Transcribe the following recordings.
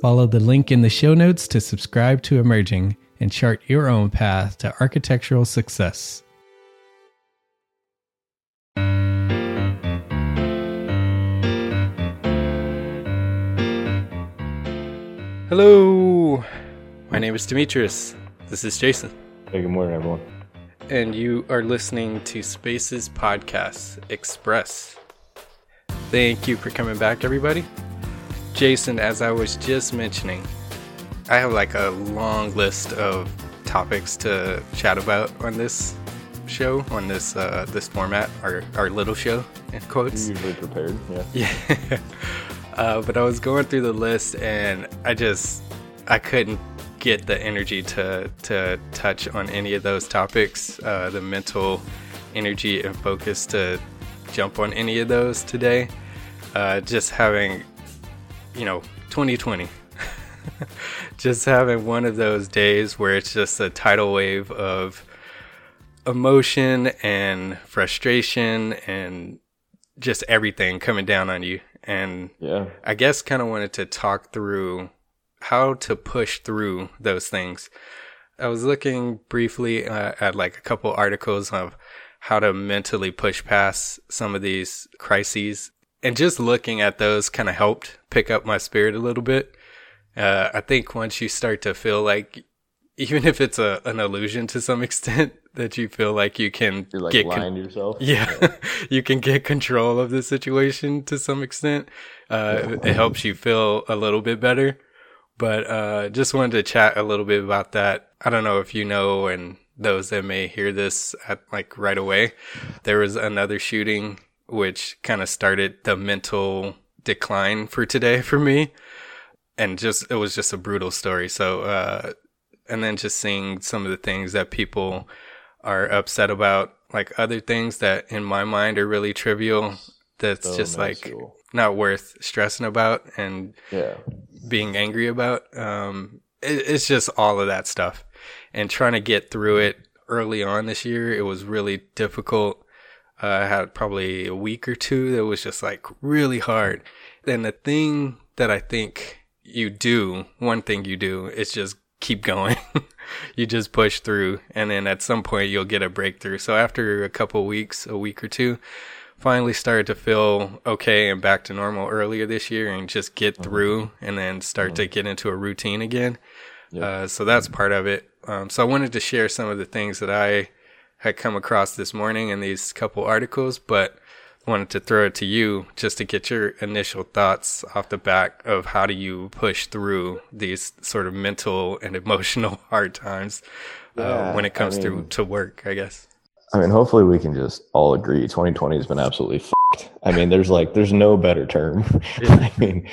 Follow the link in the show notes to subscribe to Emerging and chart your own path to architectural success. Hello, my name is Demetrius. This is Jason. Hey, good morning, everyone. and you are listening to Spaces Podcast Express. Thank you for coming back, everybody. Jason, as I was just mentioning, I have like a long list of topics to chat about on this show, on this uh, this format, our our little show in quotes. Usually prepared, yeah. Yeah. uh, but I was going through the list and I just I couldn't get the energy to to touch on any of those topics, uh, the mental energy and focus to jump on any of those today. Uh, just having, you know, 2020. just having one of those days where it's just a tidal wave of emotion and frustration and just everything coming down on you. And Yeah. I guess kind of wanted to talk through how to push through those things. I was looking briefly uh, at like a couple articles of how to mentally push past some of these crises. And just looking at those kind of helped pick up my spirit a little bit. Uh, I think once you start to feel like, even if it's a, an illusion to some extent, that you feel like you can like get lying to yourself. yeah, you can get control of the situation to some extent. Uh, it helps you feel a little bit better. But uh, just wanted to chat a little bit about that. I don't know if you know, and those that may hear this at like right away, there was another shooting which kind of started the mental decline for today for me, and just it was just a brutal story. So, uh, and then just seeing some of the things that people are upset about, like other things that in my mind are really trivial. That's So just like not worth stressing about and Yeah. being angry about. Um, it, it's just all of that stuff. And trying to get through it early on this year, it was really difficult. Uh, I had probably a week or two that was just like really hard. And the thing that I think you do, one thing you do is just keep going. you just push through and then at some point you'll get a breakthrough. So after a couple weeks, a week or two, finally started to feel okay and back to normal earlier this year and just get through and then start to get into a routine again. Uh, so that's part of it. Um, so I wanted to share some of the things that I had come across this morning in these couple articles, but wanted to throw it to you just to get your initial thoughts off the back of how do you push through these sort of mental and emotional hard times uh, Yeah, when it comes I through mean- to work, I guess. I mean, hopefully we can just all agree 2020 has been absolutely fucked. I mean, there's like there's no better term. I mean,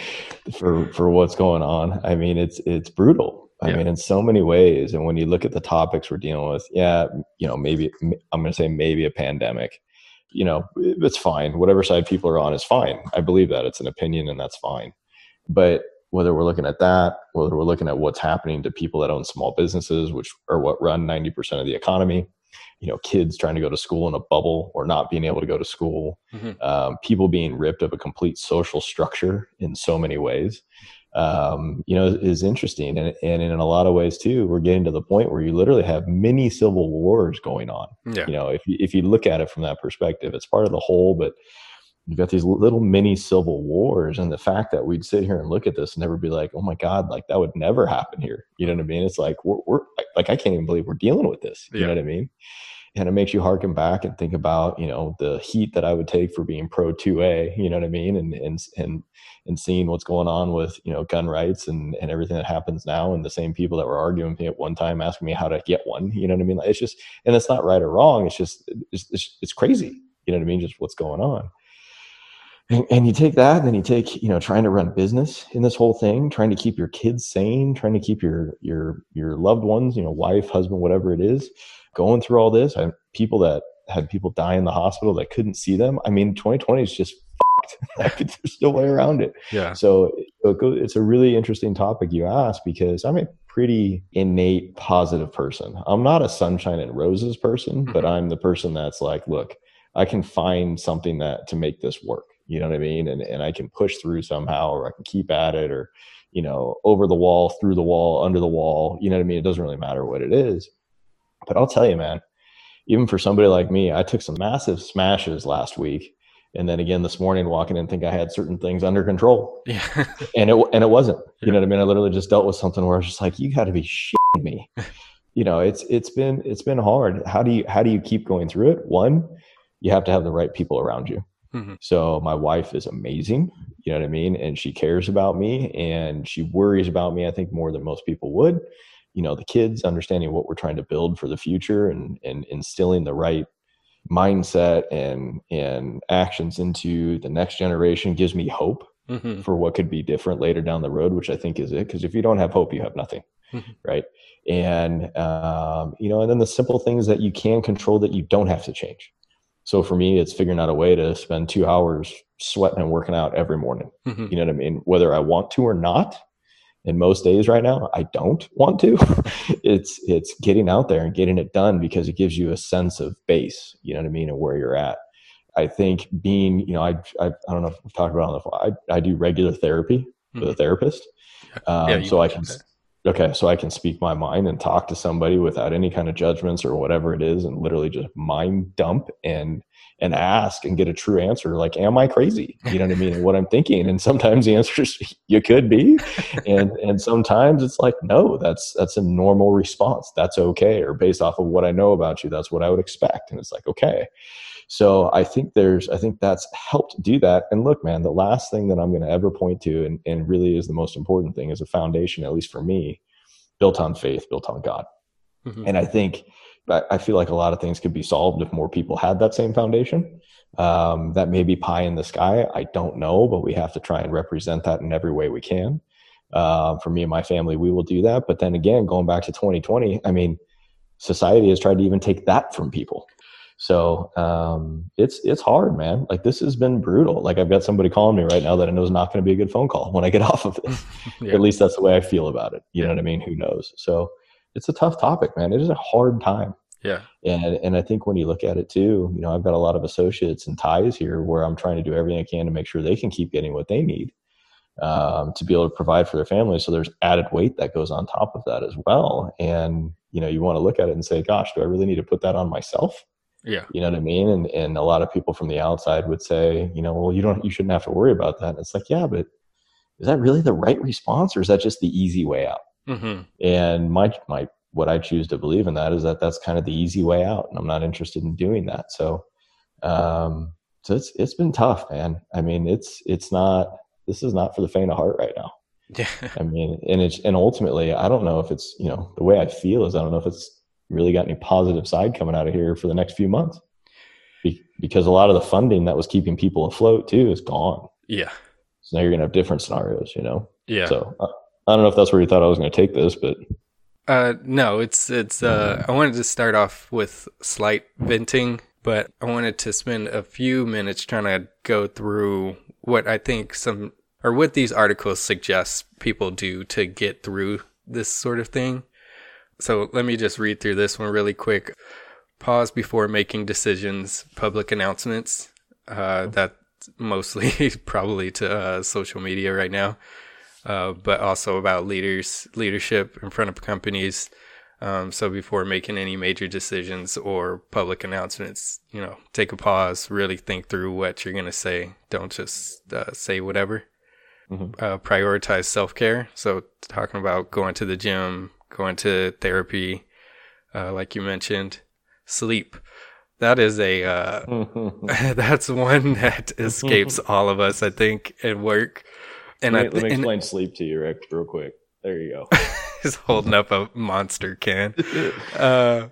for for what's going on. I mean, it's it's brutal. I Yeah. mean, in so many ways. And when you look at the topics we're dealing with, yeah, you know, maybe I'm going to say maybe a pandemic. You know, it's fine. Whatever side people are on is fine. I believe that it's an opinion, and that's fine. But whether we're looking at that, whether we're looking at what's happening to people that own small businesses, which are what run 90% of the economy, you know, kids trying to go to school in a bubble or not being able to go to school, Mhm. um, people being ripped of a complete social structure in so many ways, um, you know, is interesting. And, and in a lot of ways, too, we're getting to the point where you literally have mini civil wars going on Yeah. you know if you, if you look at it from that perspective it's part of the whole but you've got these little mini civil wars and the fact that we'd sit here and look at this and never be like oh my god like that would never happen here you know what i mean it's like we're, we're like i can't even believe we're dealing with this you Yeah. know what i mean and it makes you harken back and think about you know the heat that i would take for being pro 2a you know what i mean? And and and and seeing what's going on with you know gun rights and and everything that happens now and the same people that were arguing with me at one time asking me how to get one you know what i mean? Like, it's just and it's not right or wrong it's just it's, it's, it's crazy you know what i mean? Just what's going on and, and you take that and then you take you know trying to run business in this whole thing trying to keep your kids sane trying to keep your your your loved ones you know wife husband whatever it is going through all this I people that had people die in the hospital that couldn't see them i mean 2020 is just fucked. there's no way around it Yeah. so it it's a really interesting topic you ask because I'm a pretty innate positive person. I'm not a sunshine and roses person, but Mhm. I'm the person that's like, look, I can find something that to make this work. You know what I mean? And and I can push through somehow, or I can keep at it, or you know, over the wall, through the wall, under the wall. You know what I mean? It doesn't really matter what it is. But I'll tell you, man, even for somebody like me, I took some massive smashes last week. And then again this morning, walking in, think I had certain things under control Yeah. and it and it wasn't. You know what I mean? I literally just dealt with something where I was just like, "You got to be shitting me." you know, it's it's been it's been hard. How do you how do you keep going through it? One, you have to have the right people around you. Mhm. So my wife is amazing. You know what I mean? And she cares about me and she worries about me. I think more than most people would. You know, the kids understanding what we're trying to build for the future and and instilling the right mindset and and actions into the next generation gives me hope Mhm. for what could be different later down the road, which I think is it. Because if you don't have hope, you have nothing, Mhm. right? And um, you know, and then the simple things that you can control that you don't have to change. So for me, it's figuring out a way to spend two hours sweating and working out every morning. Mhm. You know what I mean? Whether I want to or not. And most days right now, I don't want to. it's it's getting out there and getting it done because it gives you a sense of base. You know what I mean, and where you're at. I think being, you know, I I, I don't know if we've talked about it on the. I, I do regular therapy with a therapist. Um, Yeah, so I can mentioned okay, so I can speak my mind and talk to somebody without any kind of judgments or whatever it is, and literally just mind dump and and ask and get a true answer. Like, am I crazy? You know what I mean? What I'm thinking. And sometimes the answer is you could be, and and sometimes it's like no, that's that's a normal response. That's okay, or based off of what I know about you, that's what I would expect. And it's like okay. So I think there's I think that's helped do that. And look, man, the last thing that I'm going to ever point to, and, and really is the most important thing, is a foundation, at least for me, built on faith, built on God. Mhm. And I think I I feel like a lot of things could be solved if more people had that same foundation. Um, that may be pie in the sky. I don't know, but we have to try and represent that in every way we can. Uh, for me and my family, we will do that. But then again, going back to 2020, I mean, society has tried to even take that from people. So um, it's it's hard, man. Like this has been brutal. Like I've got somebody calling me right now that I know is not going to be a good phone call when I get off of this. Yeah. At least that's the way I feel about it. You know what I mean? Who knows? So it's a tough topic, man. It is a hard time. Yeah. And and I think when you look at it too, you know, I've got a lot of associates and ties here where I'm trying to do everything I can to make sure they can keep getting what they need um, to be able to provide for their family. So there's added weight that goes on top of that as well. And you know, you want to look at it and say, "Gosh, do I really need to put that on myself?" Yeah. You know what I mean? And and a lot of people from the outside would say, you know, well, you don't, you shouldn't have to worry about that. And it's like, yeah, but is that really the right response, or is that just the easy way out? hmm And my my what I choose to believe in that is that that's kind of the easy way out, and I'm not interested in doing that. So, um, so it's it's been tough, man. I mean, it's it's not this is not for the faint of heart right now. Yeah. I mean, and it's and ultimately, I don't know if it's you know the way I feel is I don't know if it's really got any positive side coming out of here for the next few months. be- because a lot of the funding that was keeping people afloat too is gone. Yeah. So now you're gonna have different scenarios, you know. Yeah. So uh, I don't know if that's where you thought I was gonna take this, but Uh, no, it's it's. Uh, I wanted to start off with slight venting, but I wanted to spend a few minutes trying to go through what I think some or what these articles suggest people do to get through this sort of thing. So let me just read through this one really quick. Pause before making decisions. Public announcements. Uh, that's mostly probably to uh, social media right now uh, but also about leaders, leadership in front of companies. Um, so before making any major decisions or public announcements, you know, take a pause, really think through what you're going to say. Don't just uh, say whatever. Mhm. Uh, prioritize self care. So talking about going to the gym, going to therapy, uh, like you mentioned, sleep. That is a uh, that's one that escapes all of us, I think, at work. And let I me, let me and- explain sleep to you, Rick, real quick. There you go. He's holding up a monster can. Uh,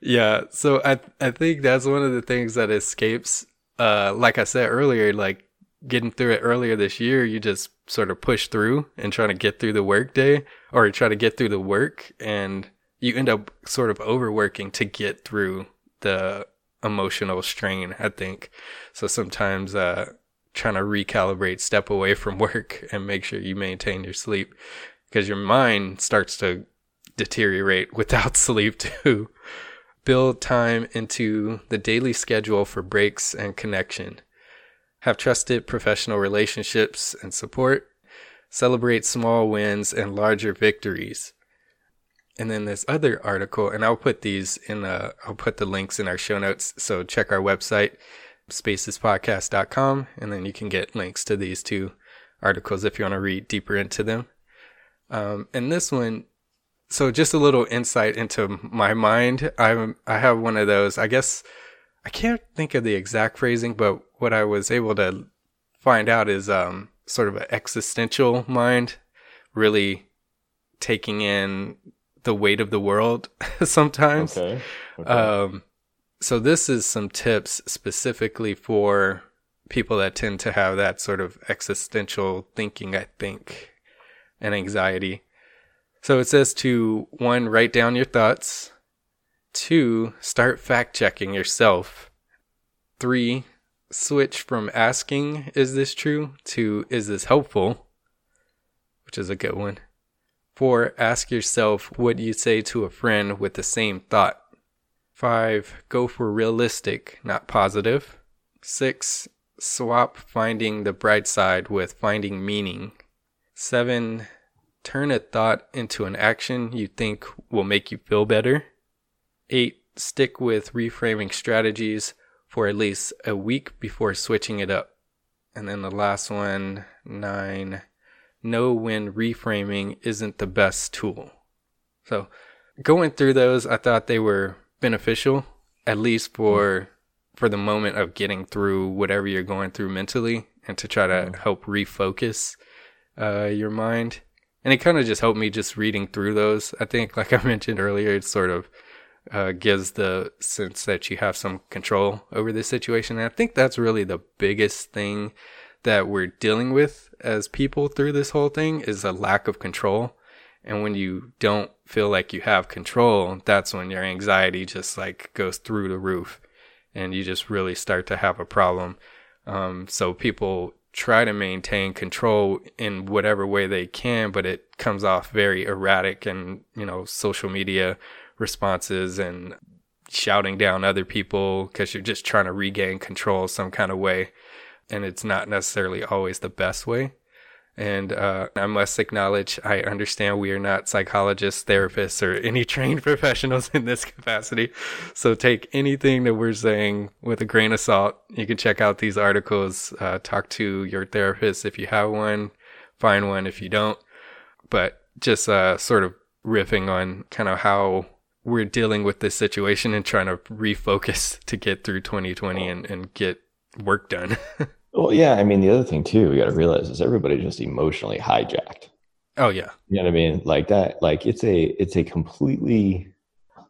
yeah. So I I think that's one of the things that escapes. Uh, like I said earlier, like getting through it earlier this year, you just sort of push through and try to get through the work day or try to get through the work, and you end up sort of overworking to get through the emotional strain. I think so. Sometimes uh, trying to recalibrate, step away from work, and make sure you maintain your sleep because your mind starts to deteriorate without sleep too. Build time into the daily schedule for breaks and connection. Have trusted professional relationships and support. Celebrate small wins and larger victories. And then this other article, and I'll put these in, uh, I'll put the links in our show notes. So check our website, spacespodcast.com, and then you can get links to these two articles if you want to read deeper into them. Um, and this one, so just a little insight into my mind. I'm, I have one of those, I guess, I can't think of the exact phrasing, but what I was able to find out is, um, sort of an existential mind, really taking in the weight of the world sometimes. okay. okay. Um, so this is some tips specifically for people that tend to have that sort of existential thinking, I think, and anxiety. So it says to one, write down your thoughts. Two, start fact checking yourself. Three, switch from asking, is this true, to is this helpful, which is a good one. Four, ask yourself what you say to a friend with the same thought. Five, go for realistic, not positive. Six, swap finding the bright side with finding meaning. Seven, turn a thought into an action you think will make you feel better. Eight, stick with reframing strategies for at least a week before switching it up. And then the last one, nine, know when reframing isn't the best tool. So going through those, I thought they were beneficial, at least for for the moment of getting through whatever you're going through mentally, and to try to help refocus uh, your mind. And it kind of just helped me just reading through those. I think, like I mentioned earlier, it's sort of uh, gives the sense that you have some control over the situation. And I think that's really the biggest thing that we're dealing with as people through this whole thing is a lack of control. And when you don't feel like you have control, that's when your anxiety just like goes through the roof and you just really start to have a problem. Um, so people try to maintain control in whatever way they can, but it comes off very erratic and, you know, social media responses and shouting down other people because you're just trying to regain control some kind of way. And it's not necessarily always the best way. And uh, I must acknowledge, I understand we are not psychologists, therapists, or any trained professionals in this capacity. So take anything that we're saying with a grain of salt. You can check out these articles, uh, talk to your therapist if you have one, find one if you don't. But just uh, sort of riffing on kind of how we're dealing with this situation and trying to refocus to get through 2020 and, and get work done. Well, yeah. I mean, the other thing too, we got to realize is everybody's just emotionally hijacked. oh, yeah. You know what I mean? Like that. Like it's a it's a completely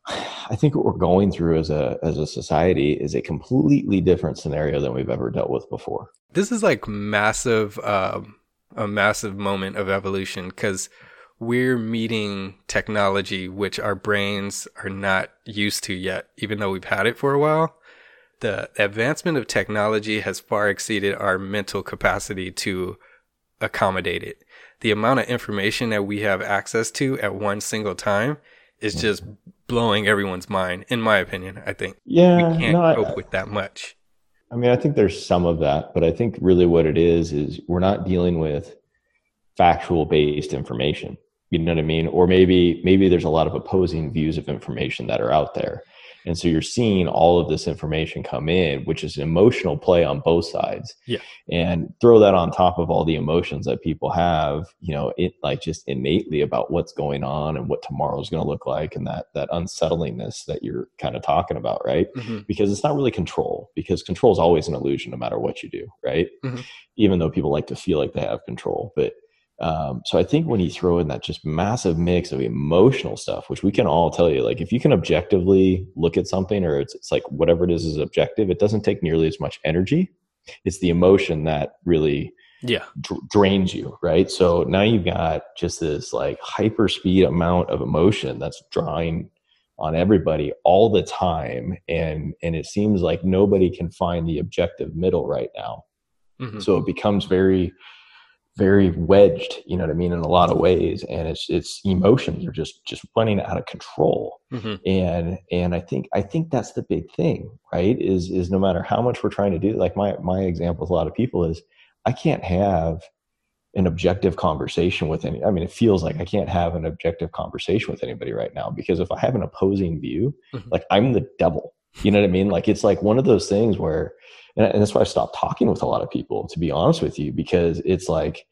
I think what we're going through as a as a society is a completely different scenario than we've ever dealt with before. This is like massive, um, a massive moment of evolution because we're meeting technology which our brains are not used to yet, even though we've had it for a while. The advancement of technology has far exceeded our mental capacity to accommodate it. The amount of information that we have access to at one single time is mm-hmm. just blowing everyone's mind, in my opinion. I think Yeah, we can't no, I- cope with that much. I mean, I think there's some of that, but I think really what it is is we're not dealing with factual based information. You know what I mean? Or maybe maybe there's a lot of opposing views of information that are out there. And so you're seeing all of this information come in, which is an emotional play on both sides. Yeah. And throw that on top of all the emotions that people have, you know, it like just innately about what's going on and what tomorrow's going to look like and that that unsettlingness that you're kind of talking about, right? Mhm. because it's not really control because control is always an illusion no matter what you do right Mhm. even though people like to feel like they have control but um, so i think when you throw in that just massive mix of emotional stuff which we can all tell you like if you can objectively look at something or it's, it's like whatever it is is objective it doesn't take nearly as much energy it's the emotion that really Yeah. dr- drains you, right? So now you've got just this like hyper speed amount of emotion that's drawing on everybody all the time, and and it seems like nobody can find the objective middle right now. Mhm. So it becomes very, very wedged, you know what I mean, in a lot of ways, and it's it's emotions are just just running out of control Mhm. and and i think i think that's the big thing right is is no matter how much we're trying to do like my my example with a lot of people is i can't have an objective conversation with any i mean it feels like i can't have an objective conversation with anybody right now because if i have an opposing view Mhm. like i'm the devil you know what i mean like it's like one of those things where and, and that's why i stopped talking with a lot of people to be honest with you because it's like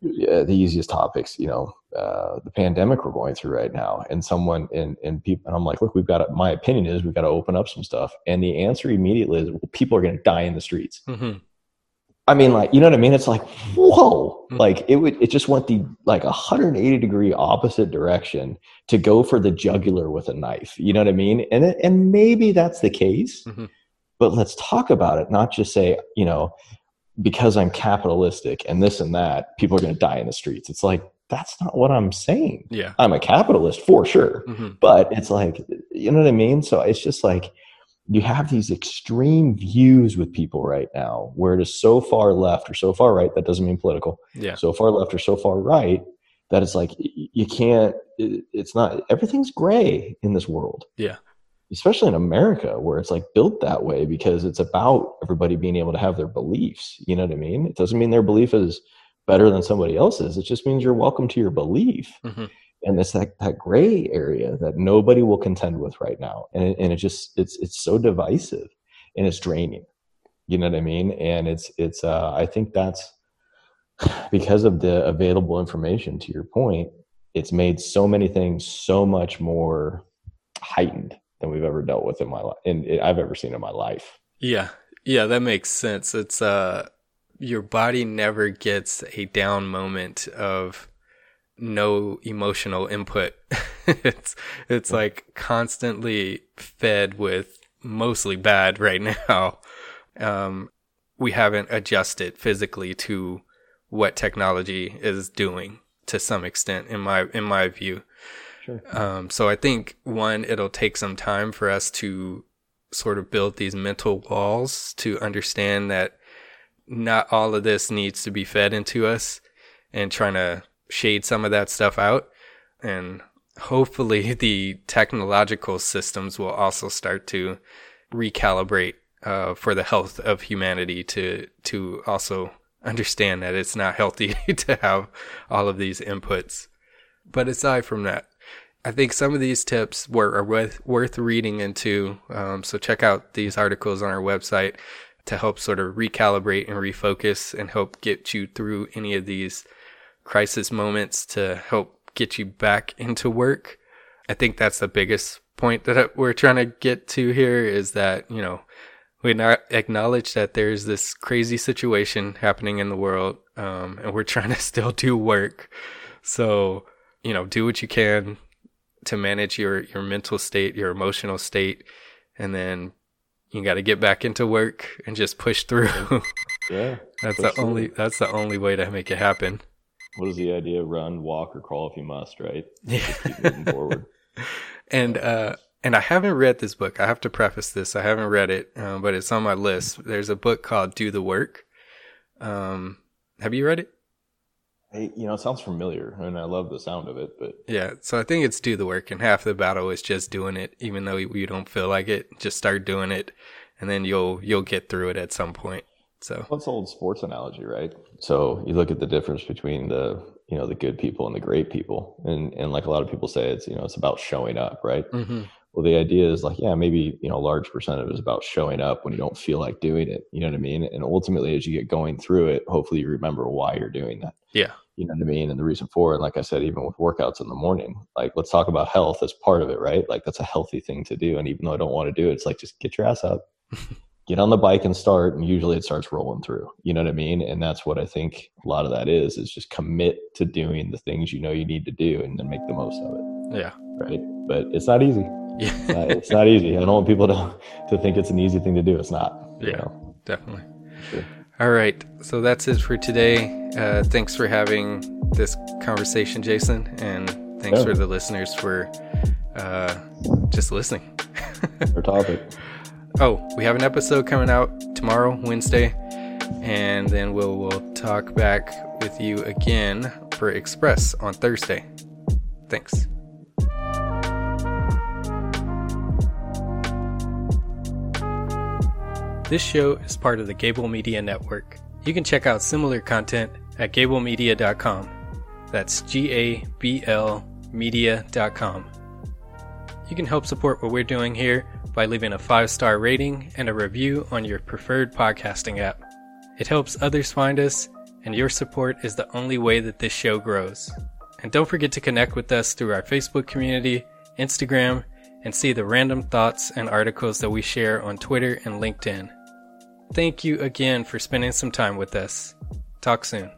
yeah, the easiest topics, you know, uh, the pandemic we're going through right now, and someone and and people, and I'm like, look, we've got to, my opinion is we've got to open up some stuff, and the answer immediately is, well, people are going to die in the streets. Mhm. I mean, like, you know what I mean? It's like, whoa, Mhm. like it would, it just went the like 180 degree opposite direction to go for the jugular with a knife. You know what I mean? And it, and maybe that's the case, Mhm. but let's talk about it, not just say, you know, because I'm capitalistic and this and that, people are going to die in the streets. It's like that's not what I'm saying. Yeah. I'm a capitalist for sure, Mhm. but it's like you know what I mean. So it's just like you have these extreme views with people right now, where it is so far left or so far right. That doesn't mean political. Yeah. So far left or so far right that it's like you can't. It's not everything's gray in this world Yeah. especially in America, where it's like built that way because it's about everybody being able to have their beliefs. You know what I mean? It doesn't mean their belief is better than somebody else's. It just means you're welcome to your belief. Mhm. And it's that, that gray area that nobody will contend with right now. And and it just, it's, it's so divisive and it's draining. You know what I mean? And it's, it's, uh, I think that's because of the available information to your point, it's made so many things so much more heightened than we've ever dealt with in my life and I've ever seen in my life. Yeah. Yeah, that makes sense. It's uh your body never gets a down moment of no emotional input. it's it's like constantly fed with mostly bad right now. Um we haven't adjusted physically to what technology is doing to some extent in my in my view. Sure. Um, so I think one, it'll take some time for us to sort of build these mental walls to understand that not all of this needs to be fed into us and trying to shade some of that stuff out. And hopefully the technological systems will also start to recalibrate uh, for the health of humanity to to also understand that it's not healthy to have all of these inputs. But aside from that, I think some of these tips were are worth, worth reading into. Um, so check out these articles on our website to help sort of recalibrate and refocus and help get you through any of these crisis moments to help get you back into work. I think that's the biggest point that we're trying to get to here is that, you know, we not acknowledge that there's this crazy situation happening in the world, um, and we're trying to still do work. So, you know, do what you can to manage your your mental state, your emotional state, and then you got to get back into work and just push through. Yeah. that's the only that's the only way to make it happen. What is the idea? Run, walk, or crawl if you must, right? Yeah. Just keep moving forward. and uh and I haven't read this book. I have to preface this. I haven't read it, um, but it's on my list. There's a book called Do the Work. Um, have you read it? Hey, you know, it sounds familiar, and I love the sound of it, but Yeah. So I think it's do the work, and half the battle is just doing it, even though you, don't feel like it. Just start doing it, and then you'll you'll get through it at some point. So What's the old sports analogy, right? So you look at the difference between the you know the good people and the great people, and and like a lot of people say, it's you know it's about showing up, right? hmm Well, the idea is like, yeah, maybe you know a large percent of it is about showing up when you don't feel like doing it. You know what I mean? And ultimately, as you get going through it, hopefully you remember why you're doing that. yeah, You know what I mean? And the reason for it, and like I said, even with workouts in the morning, like let's talk about health as part of it, right? Like that's a healthy thing to do. And even though I don't want to do it, it's like just get your ass up, get on the bike and start. And usually it starts rolling through. You know what I mean? And that's what I think a lot of that is, is just commit to doing the things you know you need to do and then make the most of it. yeah, Right. But it's not easy. yeah, Uh, it's not easy. I don't want people to to think it's an easy thing to do. It's not. you Yeah. know? definitely. Sure. All right, so that's it for today. Uh, thanks for having this conversation, Jason, and thanks Yeah. for the listeners for uh, just listening. Our topic. Oh, we have an episode coming out tomorrow, Wednesday, and then we'll we'll talk back with you again for Express on Thursday. Thanks. This show is part of the Gable Media Network. You can check out similar content at gablemedia.com. That's G A B L media.com. You can help support what we're doing here by leaving a five star rating and a review on your preferred podcasting app. It helps others find us, and your support is the only way that this show grows. And don't forget to connect with us through our Facebook community, Instagram, and see the random thoughts and articles that we share on Twitter and LinkedIn. Thank you again for spending some time with us. Talk soon.